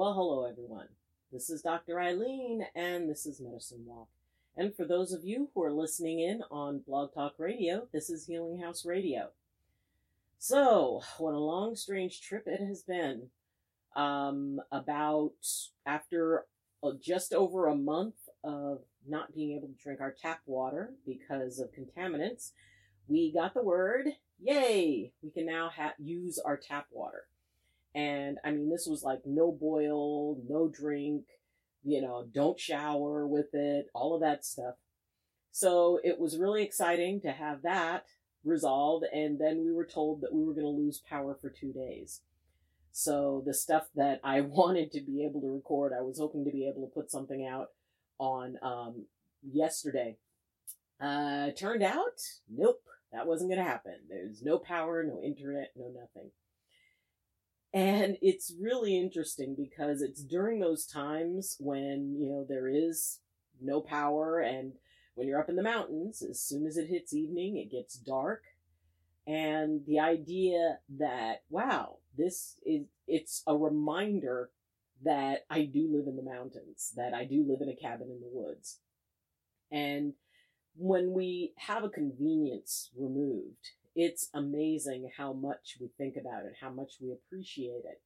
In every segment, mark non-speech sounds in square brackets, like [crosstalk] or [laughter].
Well, hello everyone. This is Dr. Ayleen and this is Medicine Walk. And for those of you who are listening in on Blog Talk Radio, this is Healing House Radio. So, what a long, strange trip it has been. Um, about after uh, just over a month of not being able to drink our tap water because of contaminants, we got the word, yay, we can now ha- use our tap water. And I mean, this was like no boil, no drink, you know, don't shower with it, all of that stuff. So it was really exciting to have that resolved. And then we were told that we were going to lose power for two days. So the stuff that I [laughs] wanted to be able to record, I was hoping to be able to put something out on um, yesterday. Uh, turned out, nope, that wasn't going to happen. There's no power, no internet, no nothing. And it's really interesting because it's during those times when, you know, there is no power and when you're up in the mountains, as soon as it hits evening, it gets dark. And the idea that, wow, this is, it's a reminder that I do live in the mountains, that I do live in a cabin in the woods. And when we have a convenience removed, it's amazing how much we think about it, how much we appreciate it.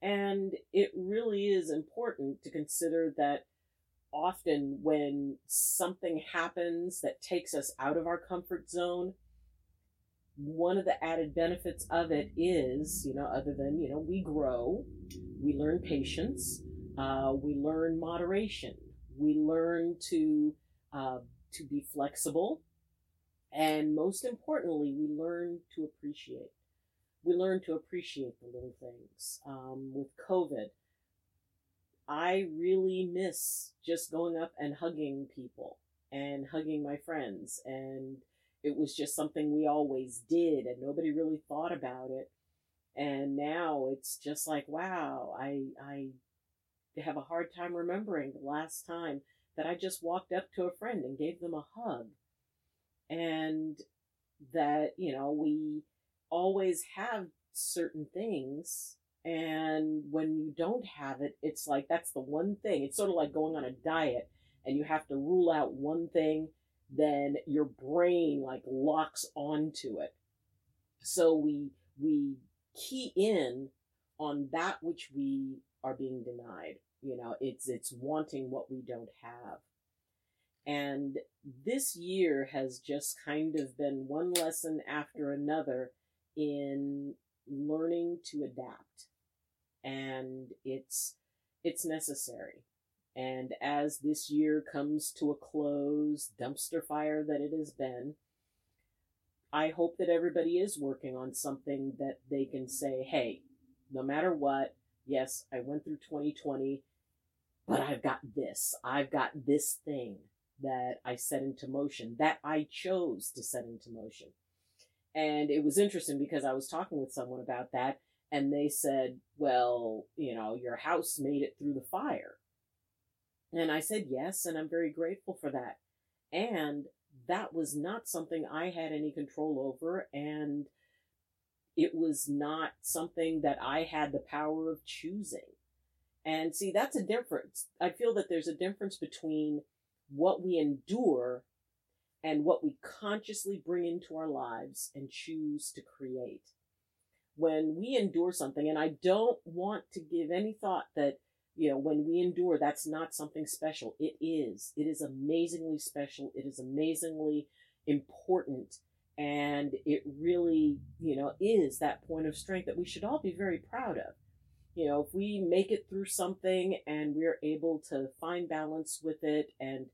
And it really is important to consider that often when something happens that takes us out of our comfort zone, one of the added benefits of it is, you know, other than, you know, we grow, we learn patience, uh, we learn moderation, we learn to, uh, to be flexible, and most importantly, we learn to appreciate. We learn to appreciate the little things. Um, with COVID, I really miss just going up and hugging people and hugging my friends. And it was just something we always did, and nobody really thought about it. And now it's just like, wow, I, I have a hard time remembering the last time that I just walked up to a friend and gave them a hug and that you know we always have certain things and when you don't have it it's like that's the one thing it's sort of like going on a diet and you have to rule out one thing then your brain like locks onto it. So we we key in on that which we are being denied you know it's it's wanting what we don't have and this year has just kind of been one lesson after another in learning to adapt. And it's, it's necessary. And as this year comes to a close, dumpster fire that it has been, I hope that everybody is working on something that they can say, hey, no matter what, yes, I went through 2020, but I've got this. I've got this thing that I set into motion, that I chose to set into motion. And it was interesting because I was talking with someone about that, and they said, Well, you know, your house made it through the fire. And I said, Yes, and I'm very grateful for that. And that was not something I had any control over, and it was not something that I had the power of choosing. And see, that's a difference. I feel that there's a difference between what we endure and what we consciously bring into our lives and choose to create. When we endure something, and I don't want to give any thought that, you know, when we endure, that's not something special. It is. It is amazingly special. It is amazingly important. And it really, you know, is that point of strength that we should all be very proud of. You know, if we make it through something and we're able to find balance with it and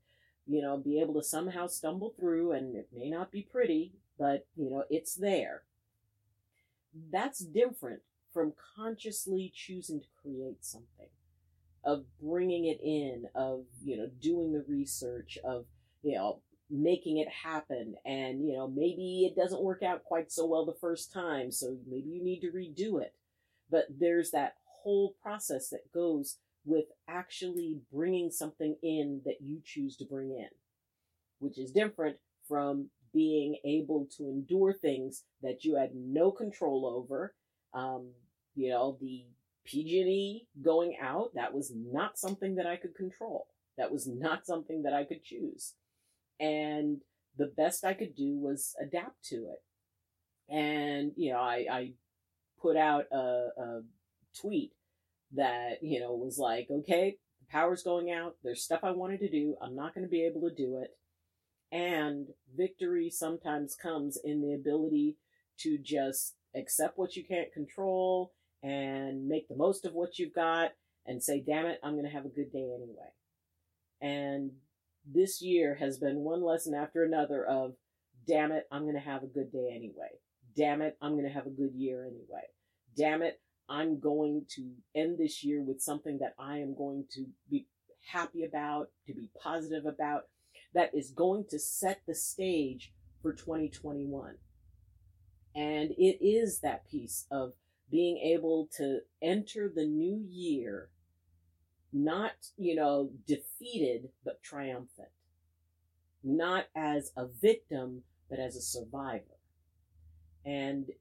you know, be able to somehow stumble through, and it may not be pretty, but, you know, it's there. That's different from consciously choosing to create something, of bringing it in, of, you know, doing the research, of, you know, making it happen. And, you know, maybe it doesn't work out quite so well the first time, so maybe you need to redo it. But there's that whole process that goes with actually bringing something in that you choose to bring in, which is different from being able to endure things that you had no control over. Um, you know, the PG&E going out, that was not something that I could control. That was not something that I could choose. And the best I could do was adapt to it. And, you know, I, I put out a, a tweet that, you know, was like, okay, the power's going out. There's stuff I wanted to do. I'm not going to be able to do it. And victory sometimes comes in the ability to just accept what you can't control and make the most of what you've got and say, damn it, I'm going to have a good day anyway. And this year has been one lesson after another of, damn it, I'm going to have a good day anyway. Damn it, I'm going to have a good year anyway. Damn it, I'm going to end this year with something that I am going to be happy about, to be positive about, that is going to set the stage for 2021. And it is that piece of being able to enter the new year not, you know, defeated, but triumphant. Not as a victim, but as a survivor. And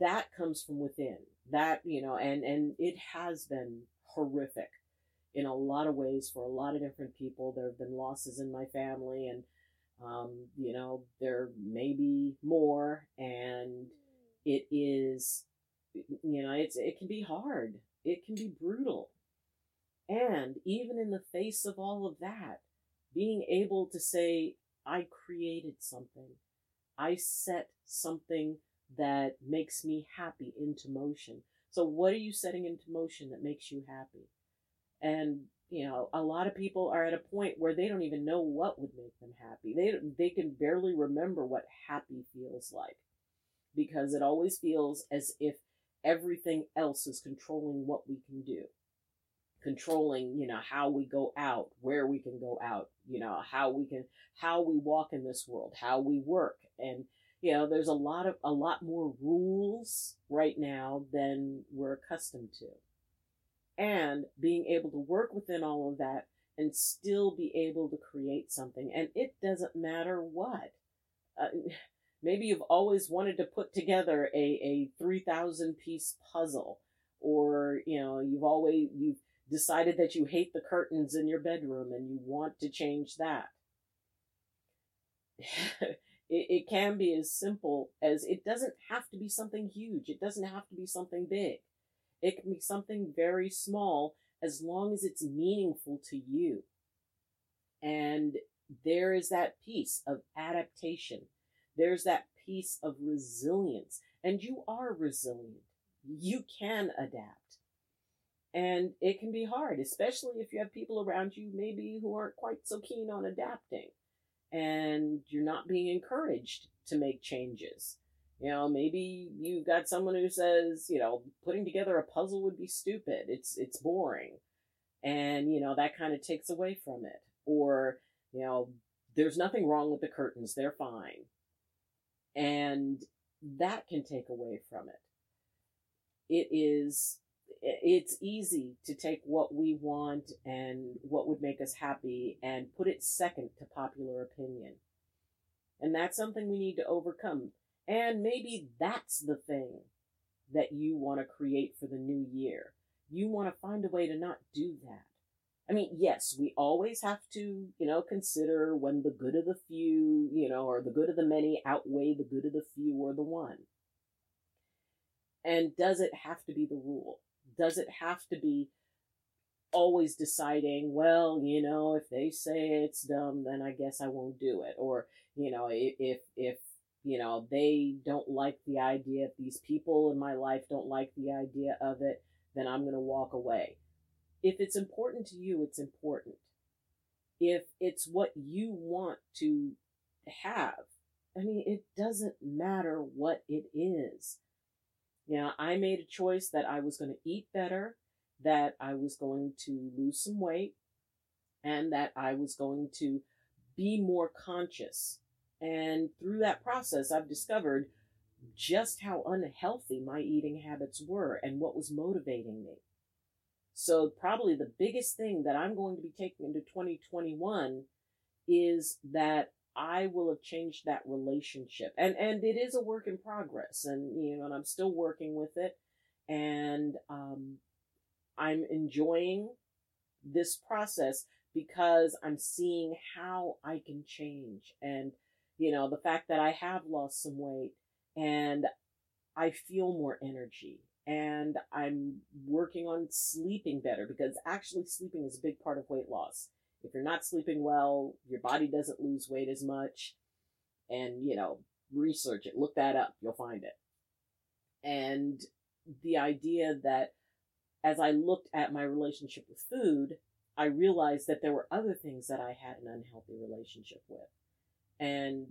that comes from within. That, you know, and, and it has been horrific in a lot of ways for a lot of different people. There have been losses in my family and, um, you know, there may be more and it is, you know, it's, it can be hard. It can be brutal. And even in the face of all of that, being able to say, I created something. I set something that makes me happy into motion. So what are you setting into motion that makes you happy? And you know, a lot of people are at a point where they don't even know what would make them happy. They they can barely remember what happy feels like because it always feels as if everything else is controlling what we can do. Controlling, you know, how we go out, where we can go out, you know, how we can how we walk in this world, how we work and you know, there's a lot of a lot more rules right now than we're accustomed to and being able to work within all of that and still be able to create something. And it doesn't matter what. Uh, [laughs] maybe you've always wanted to put together a, a 3,000 piece puzzle, or, you know, you've always, you've decided that you hate the curtains in your bedroom and you want to change that. [laughs] it, it can be as simple as it doesn't have to be something huge. It doesn't have to be something big. It can be something very small as long as it's meaningful to you. And there is that piece of adaptation. There's that piece of resilience. And you are resilient. You can adapt. And it can be hard, especially if you have people around you maybe who aren't quite so keen on adapting and you're not being encouraged to make changes. You know, maybe you've got someone who says, you know, putting together a puzzle would be stupid. It's it's boring. And, you know, that kind of takes away from it. Or, you know, there's nothing wrong with the curtains, they're fine. And that can take away from it. It is it's easy to take what we want and what would make us happy and put it second to popular opinion. And that's something we need to overcome and maybe that's the thing that you want to create for the new year. You want to find a way to not do that. I mean, yes, we always have to, you know, consider when the good of the few, you know, or the good of the many outweigh the good of the few or the one. And does it have to be the rule? Does it have to be always deciding, well, you know, if they say it's dumb, then I guess I won't do it. Or, you know, if, if you know, they don't like the idea, if these people in my life don't like the idea of it, then I'm going to walk away. If it's important to you, it's important. If it's what you want to have, I mean, it doesn't matter what it is. Know, I made a choice that I was going to eat better, that I was going to lose some weight, and that I was going to be more conscious and through that process, I've discovered just how unhealthy my eating habits were and what was motivating me. So, probably the biggest thing that I'm going to be taking into 2021 is that I will have changed that relationship. And and it is a work in progress and you know, and I'm still working with it. And um I'm enjoying this process because I'm seeing how I can change. And, you know, the fact that I have lost some weight and I feel more energy and I'm working on sleeping better because actually sleeping is a big part of weight loss. If you're not sleeping well, your body doesn't lose weight as much. And, you know, research it, look that up, you'll find it. And the idea that as I looked at my relationship with food, I realized that there were other things that I had an unhealthy relationship with. And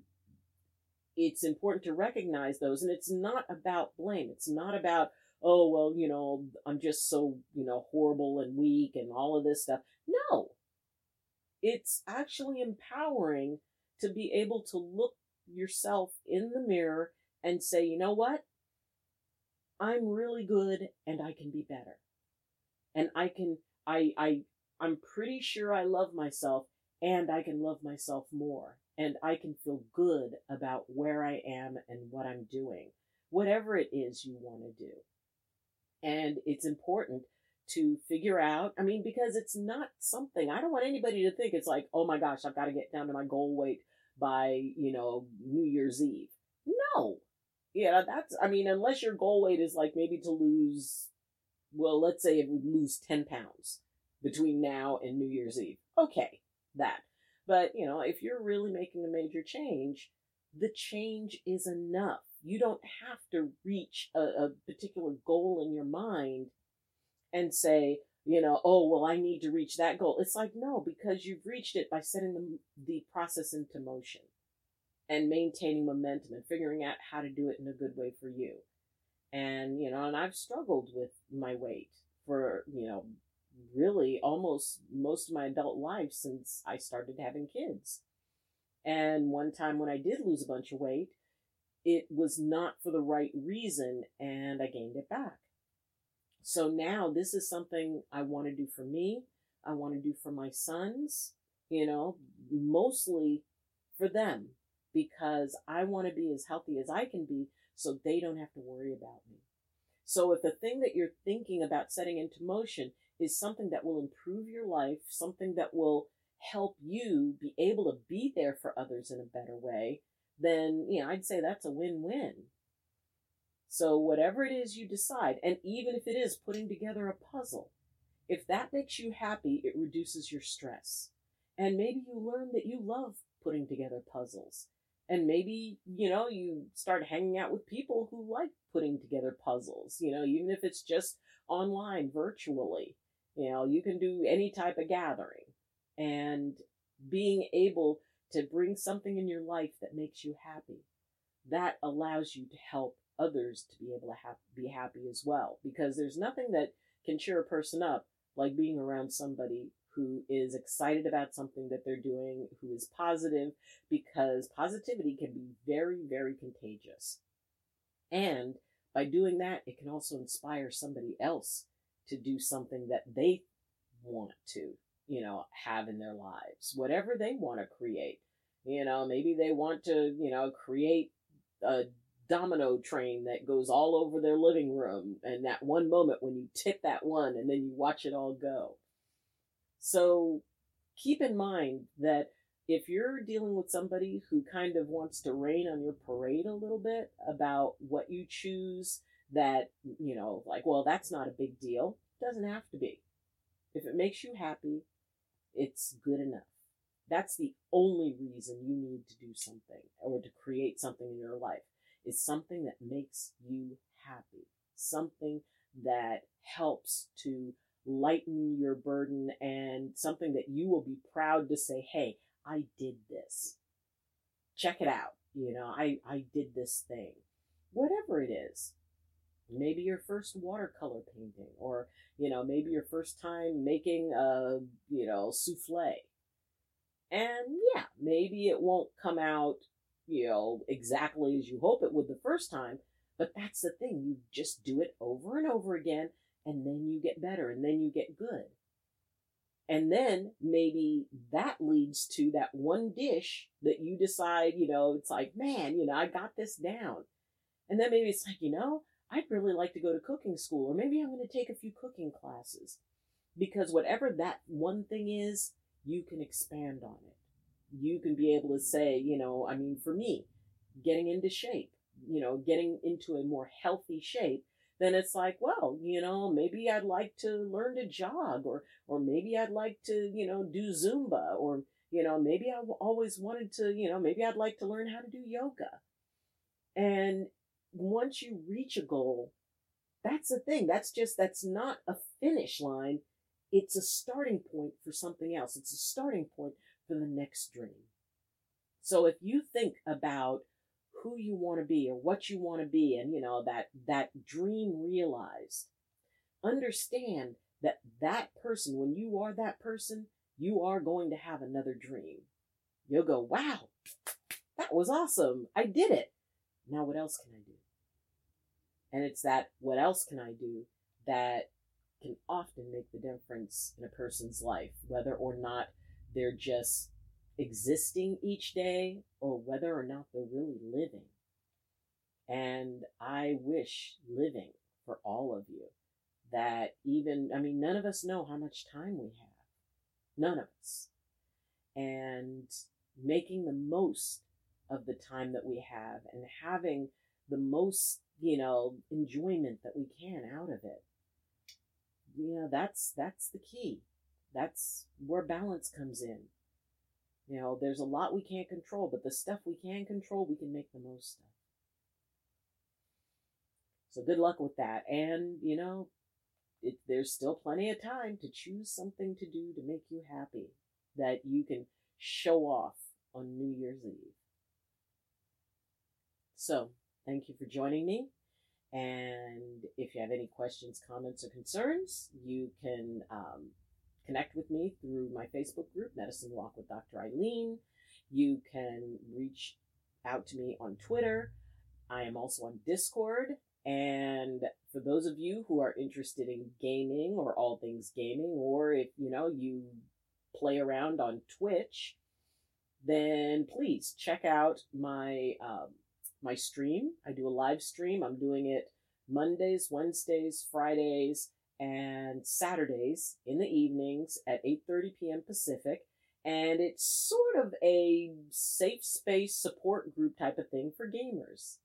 it's important to recognize those. And it's not about blame. It's not about, oh, well, you know, I'm just so, you know, horrible and weak and all of this stuff. No. It's actually empowering to be able to look yourself in the mirror and say, you know what? I'm really good and I can be better. And I can, I, I, I'm pretty sure I love myself and I can love myself more and I can feel good about where I am and what I'm doing, whatever it is you want to do. And it's important to figure out, I mean, because it's not something, I don't want anybody to think it's like, oh my gosh, I've got to get down to my goal weight by, you know, New Year's Eve. No. Yeah, that's, I mean, unless your goal weight is like maybe to lose, well, let's say it would lose 10 pounds between now and New Year's Eve. Okay, that. But, you know, if you're really making a major change, the change is enough. You don't have to reach a, a particular goal in your mind and say, you know, oh, well, I need to reach that goal. It's like, no, because you've reached it by setting the, the process into motion and maintaining momentum and figuring out how to do it in a good way for you. And, you know, and I've struggled with my weight for, you know, really almost most of my adult life since I started having kids. And one time when I did lose a bunch of weight, it was not for the right reason and I gained it back. So now this is something I want to do for me. I want to do for my sons, you know, mostly for them because I want to be as healthy as I can be so they don't have to worry about me. So if the thing that you're thinking about setting into motion is something that will improve your life, something that will help you be able to be there for others in a better way, then, you know, I'd say that's a win-win. So whatever it is you decide, and even if it is putting together a puzzle, if that makes you happy, it reduces your stress. And maybe you learn that you love putting together puzzles. And maybe, you know, you start hanging out with people who like putting together puzzles, you know, even if it's just online, virtually. You know, you can do any type of gathering. And being able to bring something in your life that makes you happy, that allows you to help others to be able to have, be happy as well. Because there's nothing that can cheer a person up like being around somebody who is excited about something that they're doing, who is positive, because positivity can be very, very contagious. And by doing that, it can also inspire somebody else to do something that they want to, you know, have in their lives, whatever they want to create. You know, maybe they want to, you know, create a domino train that goes all over their living room and that one moment when you tip that one and then you watch it all go. So keep in mind that if you're dealing with somebody who kind of wants to rain on your parade a little bit about what you choose, that, you know, like, well, that's not a big deal, doesn't have to be. If it makes you happy, it's good enough. That's the only reason you need to do something or to create something in your life is something that makes you happy, something that helps to lighten your burden and something that you will be proud to say, Hey, I did this. Check it out. You know, I, I did this thing. Whatever it is. Maybe your first watercolor painting or, you know, maybe your first time making a, you know, souffle. And yeah, maybe it won't come out you know, exactly as you hope it would the first time. But that's the thing. You just do it over and over again, and then you get better, and then you get good. And then maybe that leads to that one dish that you decide, you know, it's like, man, you know, I got this down. And then maybe it's like, you know, I'd really like to go to cooking school, or maybe I'm going to take a few cooking classes. Because whatever that one thing is, you can expand on it. You can be able to say, you know, I mean, for me, getting into shape, you know, getting into a more healthy shape, then it's like, well, you know, maybe I'd like to learn to jog, or or maybe I'd like to, you know, do Zumba, or you know, maybe I've always wanted to, you know, maybe I'd like to learn how to do yoga. And once you reach a goal, that's the thing. That's just, that's not a finish line. It's a starting point for something else. It's a starting point for the next dream. So if you think about who you want to be or what you want to be and, you know, that, that dream realized, understand that that person, when you are that person, you are going to have another dream. You'll go, wow, that was awesome. I did it. Now what else can I do? And it's that what else can I do that can often make the difference in a person's life, whether or not they're just existing each day or whether or not they're really living. And I wish living for all of you that even, I mean, none of us know how much time we have. None of us. And making the most of the time that we have and having the most you know, enjoyment that we can out of it. You know, that's that's the key. That's where balance comes in. You know, there's a lot we can't control, but the stuff we can control, we can make the most of. So good luck with that. And, you know, it, there's still plenty of time to choose something to do to make you happy that you can show off on New Year's Eve. So, Thank you for joining me. And if you have any questions, comments, or concerns, you can um, connect with me through my Facebook group, Medicine Walk with Dr. Ayleen. You can reach out to me on Twitter. I am also on Discord. And for those of you who are interested in gaming or all things gaming, or if you know you play around on Twitch, then please check out my um, my stream. I do a live stream. I'm doing it Mondays, Wednesdays, Fridays, and Saturdays in the evenings at 8:30 p.m. Pacific. And it's sort of a safe space support group type of thing for gamers.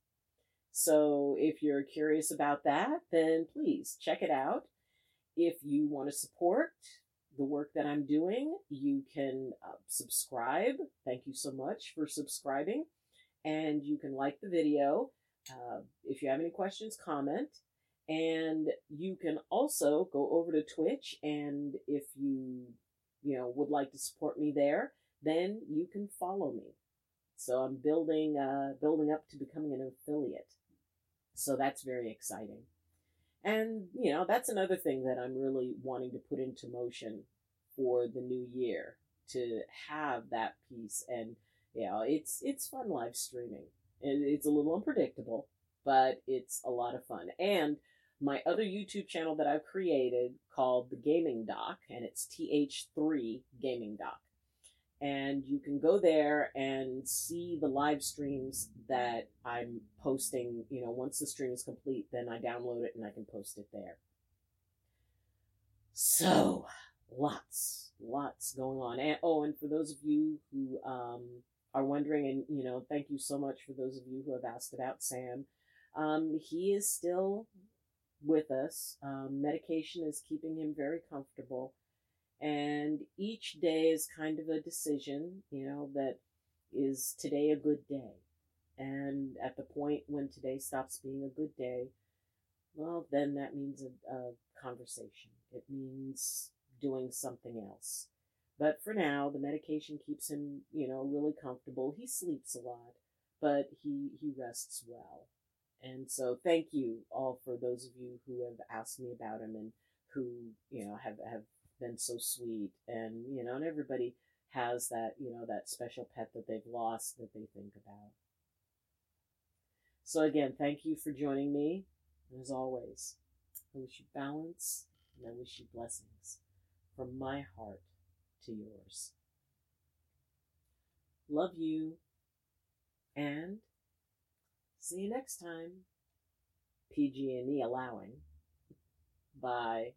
So if you're curious about that, then please check it out. If you want to support the work that I'm doing, you can uh, subscribe. Thank you so much for subscribing and you can like the video. Uh, if you have any questions, comment. And you can also go over to Twitch, and if you, you know, would like to support me there, then you can follow me. So I'm building, uh, building up to becoming an affiliate. So that's very exciting. And, you know, that's another thing that I'm really wanting to put into motion for the new year to have that piece and you know, it's it's fun live streaming. And it's a little unpredictable, but it's a lot of fun. And my other YouTube channel that I've created called The Gaming Doc, and it's TH3 Gaming Doc. And you can go there and see the live streams that I'm posting. You know, once the stream is complete, then I download it and I can post it there. So, lots, lots going on. And, oh, and for those of you who um, are wondering, and you know, thank you so much for those of you who have asked about Sam. Um, he is still with us. Um, medication is keeping him very comfortable, and each day is kind of a decision. You know that is today a good day, and at the point when today stops being a good day, well, then that means a, a conversation. It means doing something else. But for now, the medication keeps him, you know, really comfortable. He sleeps a lot, but he, he rests well. And so thank you all for those of you who have asked me about him and who, you know, have, have been so sweet. And, you know, and everybody has that, you know, that special pet that they've lost that they think about. So again, thank you for joining me. And as always, I wish you balance and I wish you blessings from my heart to yours. Love you, and see you next time. PG&E allowing by